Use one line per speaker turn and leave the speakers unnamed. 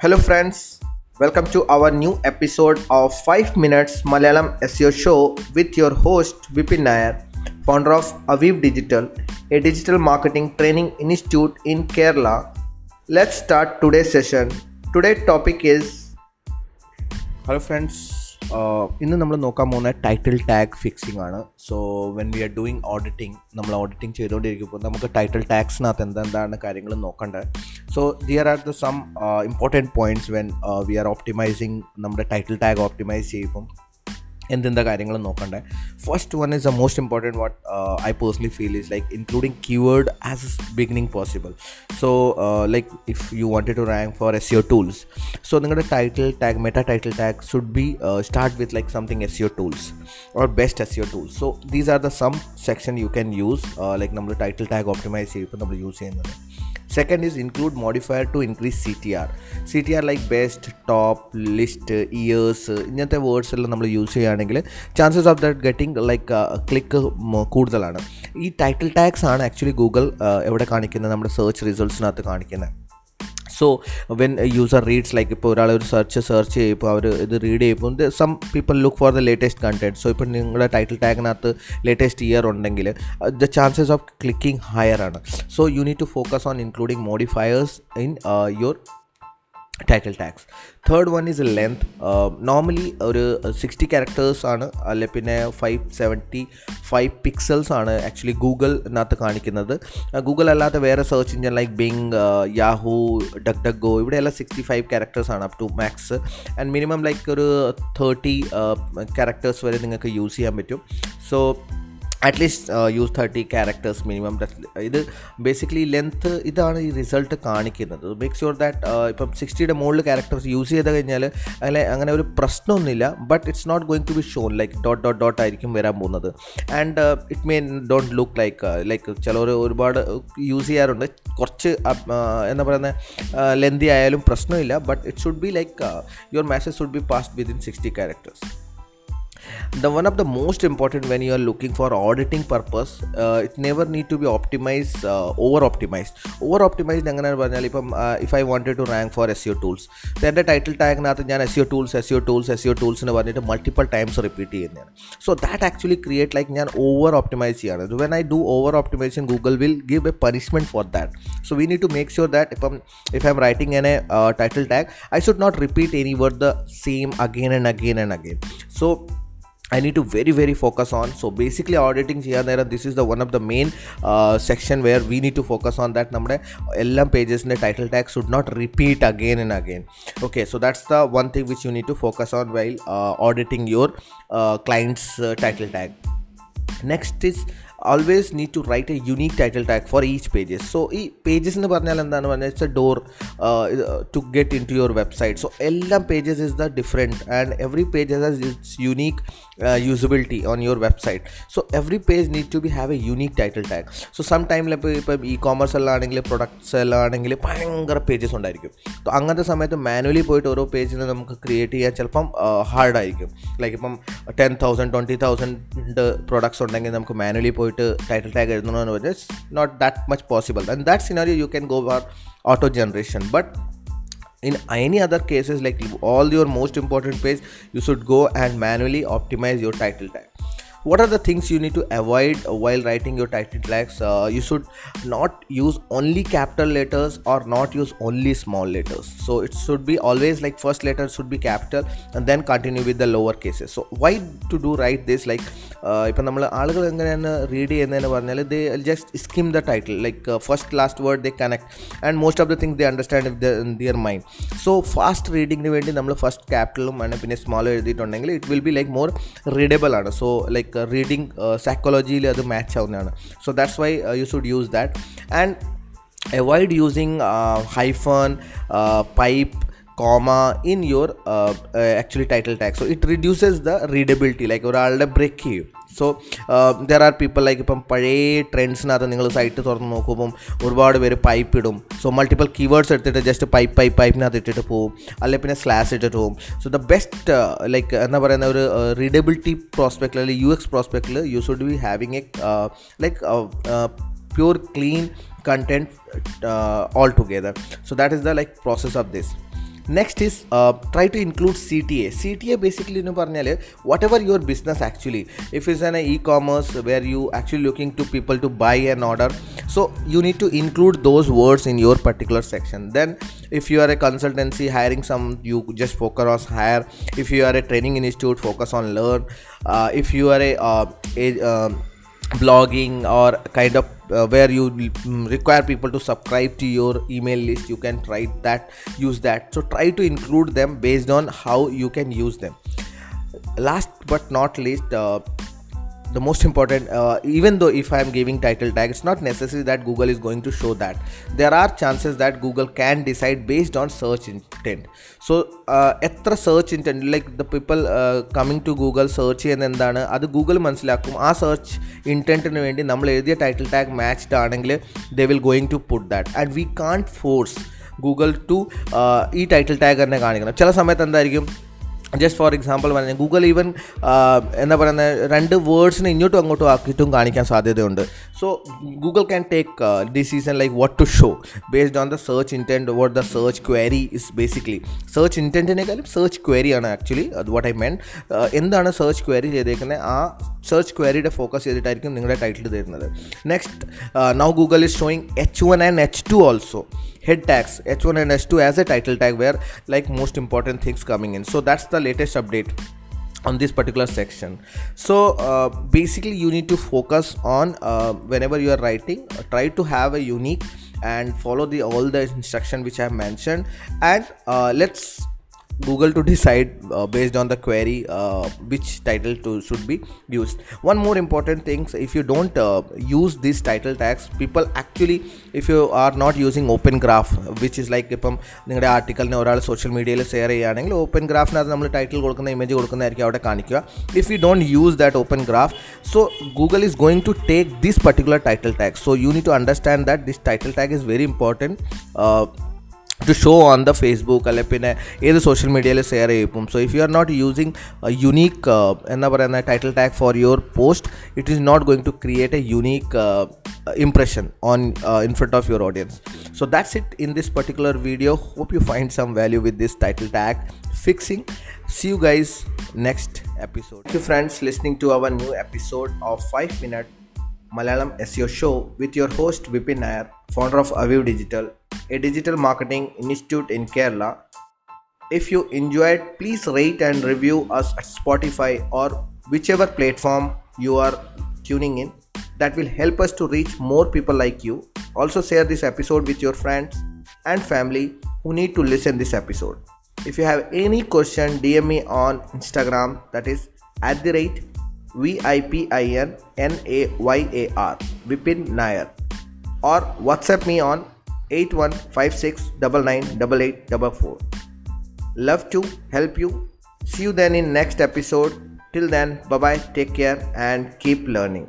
Hello friends welcome to our new episode of five minutes Malayalam SEO show with your host Vipin Nair founder of Aveev digital a digital marketing training institute in Kerala let start today session today topic is
hello friends ഇന്ന് നമ്മൾ നോക്കാൻ പോകുന്ന title tag fixing ആണ്. So when we are doing auditing നമ്മൾ auditing ചെയ്തുകൊണ്ടിരിക്കുമ്പോൾ നമുക്ക് title ടാഗ്സിനകത്ത് എന്തെന്താണ് കാര്യങ്ങൾ നോക്കേണ്ടത് so their R the some important points when we R optimising നമ്മുടെ ടൈറ്റിൽ ടാഗ് ഓപ്റ്റിമൈസ് ചെയ്യുമ്പം എന്തെന്താ കാര്യങ്ങൾ നോക്കണ്ടേ first one is the most important what I personally feel is like including keyword as A beginning possible so like if you wanted to rank for S your tools so നിങ്ങളുടെ title tag meta title tag should be start with like something S your tools or best S your tools so these are the some section you can use like നമ്മൾ title tag optimise ചെയ്യുമ്പോൾ നമ്മൾ use ചെയ്യുന്നത് Second is include modifier to increase CTR. CTR like best, top, list, years ഇങ്ങനത്തെ words എല്ലാം നമ്മൾ use ചെയ്യുകയാണെങ്കിൽ chances of that getting like click കൂടുതലാണ്. ഈ ടൈറ്റിൽ ടാഗ്സ് ആണ് ആക്ച്വലി ഗൂഗിൾ uh, എവിടെ കാണിക്കുന്നത്? നമ്മുടെ സെർച്ച് റിസൾട്ട്സിനകത്ത് കാണിക്കുന്നത്. So when user reads like ഇപ്പോൾ ഒരാൾ ഒരു സെർച്ച് സെർച്ച് ചെയ്യുമ്പോൾ അവർ ഇത് റീഡ് ചെയ്യുമ്പോൾ some people look for the latest content so ഇപ്പോൾ നിങ്ങളുടെ ടൈറ്റിൽ ടാഗിനകത്ത് ലേറ്റസ്റ്റ് ഇയർ ഉണ്ടെങ്കിൽ the chances of clicking higher ആണ്. So you need to focus on including modifiers in your title tags third one is length normally ഒരു sixty characters ആണ്. അല്ലെ പിന്നെ five seventy five pixels ആണ് actually ഗൂഗിളിനകത്ത് കാണിക്കുന്നത്. Google അല്ലാത്ത വേറെ search engine like Bing Yahoo duck duck go ഇവിടെയെല്ലാം സിക്സ്റ്റി ഫൈവ് ക്യാരക്ടേഴ്സ് ആണ് up to max and minimum like ഒരു തേർട്ടി ക്യാരക്ടേഴ്സ് വരെ നിങ്ങൾക്ക് യൂസ് ചെയ്യാൻ പറ്റും. So at least use thirty characters minimum ഇത് ബേസിക്കലി ലെങ്ത്ത് ഇതാണ് ഈ റിസൾട്ട് കാണിക്കുന്നത്. മേക്ക് ഷുവർ ദാറ്റ് ഇപ്പം സിക്സ്റ്റിയുടെ മുകളിൽ ക്യാരക്ടേഴ്സ് യൂസ് ചെയ്ത് കഴിഞ്ഞാൽ അങ്ങനെ അങ്ങനെ ഒരു പ്രശ്നമൊന്നുമില്ല. But it's not going to be shown like dot dot dot ആയിരിക്കും വരാൻ പോകുന്നത്. And it may don't look like like ചിലർ ഒരുപാട് യൂസ് ചെയ്യാറുണ്ട്. കുറച്ച് എന്താ പറയുന്നത് ലെന്തി ആയാലും പ്രശ്നമില്ല. But it should be like your message should be passed within sixty characters the one of the most important when you are looking for auditing purpose uh, it never need to be optimized uh, over optimized over optimized എങ്ങനെ പറഞ്ഞാൽ ഇപ്പം if I wanted to rank for S U tools എൻ്റെ title ടാഗിനകത്ത് ഞാൻ S U tools S U tools S U tools എന്ന് പറഞ്ഞിട്ട് multiple times repeat ചെയ്യുന്നതാണ് so that actually create like ഞാൻ over optimise ചെയ്യാണ് when I do over optimisation Google will give A punishment for that so we need to make sure that ഇപ്പം if I M writing N A title tag I should not repeat any word the same again and again and again so I need to very very focus on. So basically auditing ചെയ്യാൻ നേരം this is the one of the main uh, section where we need to focus on that നമ്മുടെ എല്ലാ പേജസിൻ്റെ title tag should not repeat again and again. Okay, so that's the one thing which you need to focus on while uh, auditing your uh, client's uh, title tag. Next is always need to write a unique title tag for each pages so ഈ pages എന്ന് പറഞ്ഞാൽ എന്താണ് പറഞ്ഞാൽ it's a door to get in to your website so എല്ലാ pages is the different and every pages has it's unique on your website so every page need to be have a unique title tag so some ടൈമിൽ ഇപ്പോൾ ഇപ്പം ecommerce എല്ലാം ആണെങ്കിൽ products എല്ലാം ആണെങ്കിൽ ഭയങ്കര pages ഉണ്ടായിരിക്കും. സോ അങ്ങനത്തെ സമയത്ത് മാനുവലി പോയിട്ട് ഓരോ പേജിൽ നമുക്ക് ക്രിയേറ്റ് ചെയ്യാൻ ചിലപ്പം ഹാർഡായിരിക്കും ലൈക്ക് ഇപ്പം ten thousand twenty thousand products ഉണ്ടെങ്കിൽ നമുക്ക് മാനുവലി പോയിട്ട് ടൈറ്റിൽ ടാഗ് എഴുതണമെന്ന് പറഞ്ഞാൽ not that much possible and that scenario you can go for auto generation. But in any other cases like all your most important page you should go and manually optimize your title tag. What are the things you need to avoid while writing your title tags? Uh, you should not use only capital letters or not use only small letters. So it should be always like first letter should be capital and then continue with the lower cases. So why to do write this? Like ഇപ്പം നമ്മൾ ആളുകൾ എങ്ങനെയാണ് read ചെയ്യുന്നതെന്ന് പറഞ്ഞാൽ they just skim the title like first last word they connect and most of the things they understand their mind so fast റീഡിങ്ങിന് വേണ്ടി നമ്മൾ first ക്യാപിറ്റലും ആണ് പിന്നെ small എഴുതിയിട്ടുണ്ടെങ്കിൽ it will be like more readable ആണ്. So like reading സൈക്കോളജിയിൽ അത് match ആവുന്നതാണ്. So that's why you should use that and avoid using hyphen pipe comma in your actually title actually so it reduces the readability like ഒരാളുടെ break ചെയ്യും. So there are people like ഇപ്പം പഴയ ട്രെൻഡ്സിനകത്ത് നിങ്ങൾ site തുറന്ന് നോക്കുമ്പം ഒരുപാട് പേര് pipe ഇടും. സോ മൾട്ടിപ്പിൾ കീവേഡ്സ് എടുത്തിട്ട് ജസ്റ്റ് പൈപ്പ് പൈപ്പ് പൈപ്പിനകത്ത് ഇട്ടിട്ട് പോകും അല്ലെങ്കിൽ പിന്നെ സ്ലാസ് ഇട്ടിട്ട് പോകും സോ ദ ബെസ്റ്റ് ലൈക്ക് എന്താ പറയുന്ന ഒരു റീഡബിലിറ്റി പ്രോസ്പെക്റ്റിൽ അല്ലെങ്കിൽ U X പ്രോസ്പെക്റ്റിൽ you should be having a like pure clean content all together so that is the like process of this. Next is try to include C T A C T A basically എന്ന് പറഞ്ഞാൽ what ever your business actually if is an E commerce where you actually looking to people to buy an order so you need to include those words in your particular section then if you are a consultancy hiring some you just focus on hire if you are a training institute focus on learn uh, if you are a, uh, a um, blogging or kind of uh, where you mm, require people to subscribe to your email list. You can try that use that. So try to include them based on how you can use them. Last but not least uh, the most important uh, even though if i am giving title tag it's not necessary that google is going to show that. There are chances that google can decide based on search so so എത്ര search intent like the people coming to Google search ചെയ്യുന്ന എന്താണ് അത് Google മനസ്സിലാക്കും. ആ search ഇന്റന്റിന് വേണ്ടി നമ്മൾ എഴുതിയ title tag matched ആണെങ്കിൽ they will going to put that and we can force Google to ഈ ടൈറ്റിൽ ടാഗ് തന്നെ കാണിക്കണം. ചില സമയത്ത് എന്തായിരിക്കും ജസ്റ്റ് ഫോർ എക്സാമ്പിൾ പറഞ്ഞാൽ ഗൂഗിൾ ഈവൻ എന്താ പറയുന്നത് രണ്ട് വേർഡ്സിനെ ഇങ്ങോട്ടും അങ്ങോട്ടും ആക്കിയിട്ടും കാണിക്കാൻ സാധ്യതയുണ്ട്. So Google can take decision like what to show based on the search intent what the search query is basically search ഇന്റന്റിനേക്കാളും search query ആണ് ആക്ച്വലി അത് വാട്ട് ഐ മെൻ എന്താണ് സെർച്ച് ക്വയറി ചെയ്തേക്കുന്നത് ആ സെർച്ച് ക്വയറിയുടെ ഫോക്കസ് ചെയ്തിട്ടായിരിക്കും നിങ്ങളുടെ title തരുന്നത്. Next now Google is showing H one and H two also head tags. H1 and h2 as a title tag where like most important things coming in. So that's the latest update on this particular section. So uh, basically you need to focus on uh, whenever you are writing uh, try to have a unique and follow the all the instruction which i have mentioned. And uh, let's google to decide uh, based on the query uh, which title to should be used one more important thing if you don't uh, use these title tags people actually if you are not using open graph which is like ഇപ്പം നിങ്ങളുടെ ആർട്ടിക്കലിനെ ഒരാൾ social മീഡിയയിൽ share ചെയ്യുകയാണെങ്കിൽ open ഗ്രാഫിനകത്ത് നമ്മൾ title കൊടുക്കുന്ന image കൊടുക്കുന്നതായിരിക്കും അവിടെ കാണിക്കുക if you don't use that open graph so Google is going to take this particular title tag so you need to understand that this title tag is very important to show on the facebook അല്ലെ പിന്നെ ഏത് social മീഡിയയിൽ share ചെയ്യും so if you are not using unique, എന്താ പറയുന്ന title tag for your post it is not going to create a unique uh, impression on uh, in front of your audience. So that's it in this particular video. Hope you find some value with this title tag. Fixing. See you guys next episode.
Thank you friends listening to our new episode of 5 minute malayalam seo show with your host Vipin Nayar founder of aviv a digital marketing institute in Kerala. If you enjoyed, please rate and review us at Spotify or whichever platform you are tuning in. That will help us to reach more people like you. Also, share this episode with your friends and family who need to listen this episode. If you have any question, DM me on Instagram that is at the rate V-I-P-I-N N-A-Y-A-R Vipin Nayar or WhatsApp me on 8156998844. Love to help you. See you then in next episode. Till then, bye bye, take care and keep learning.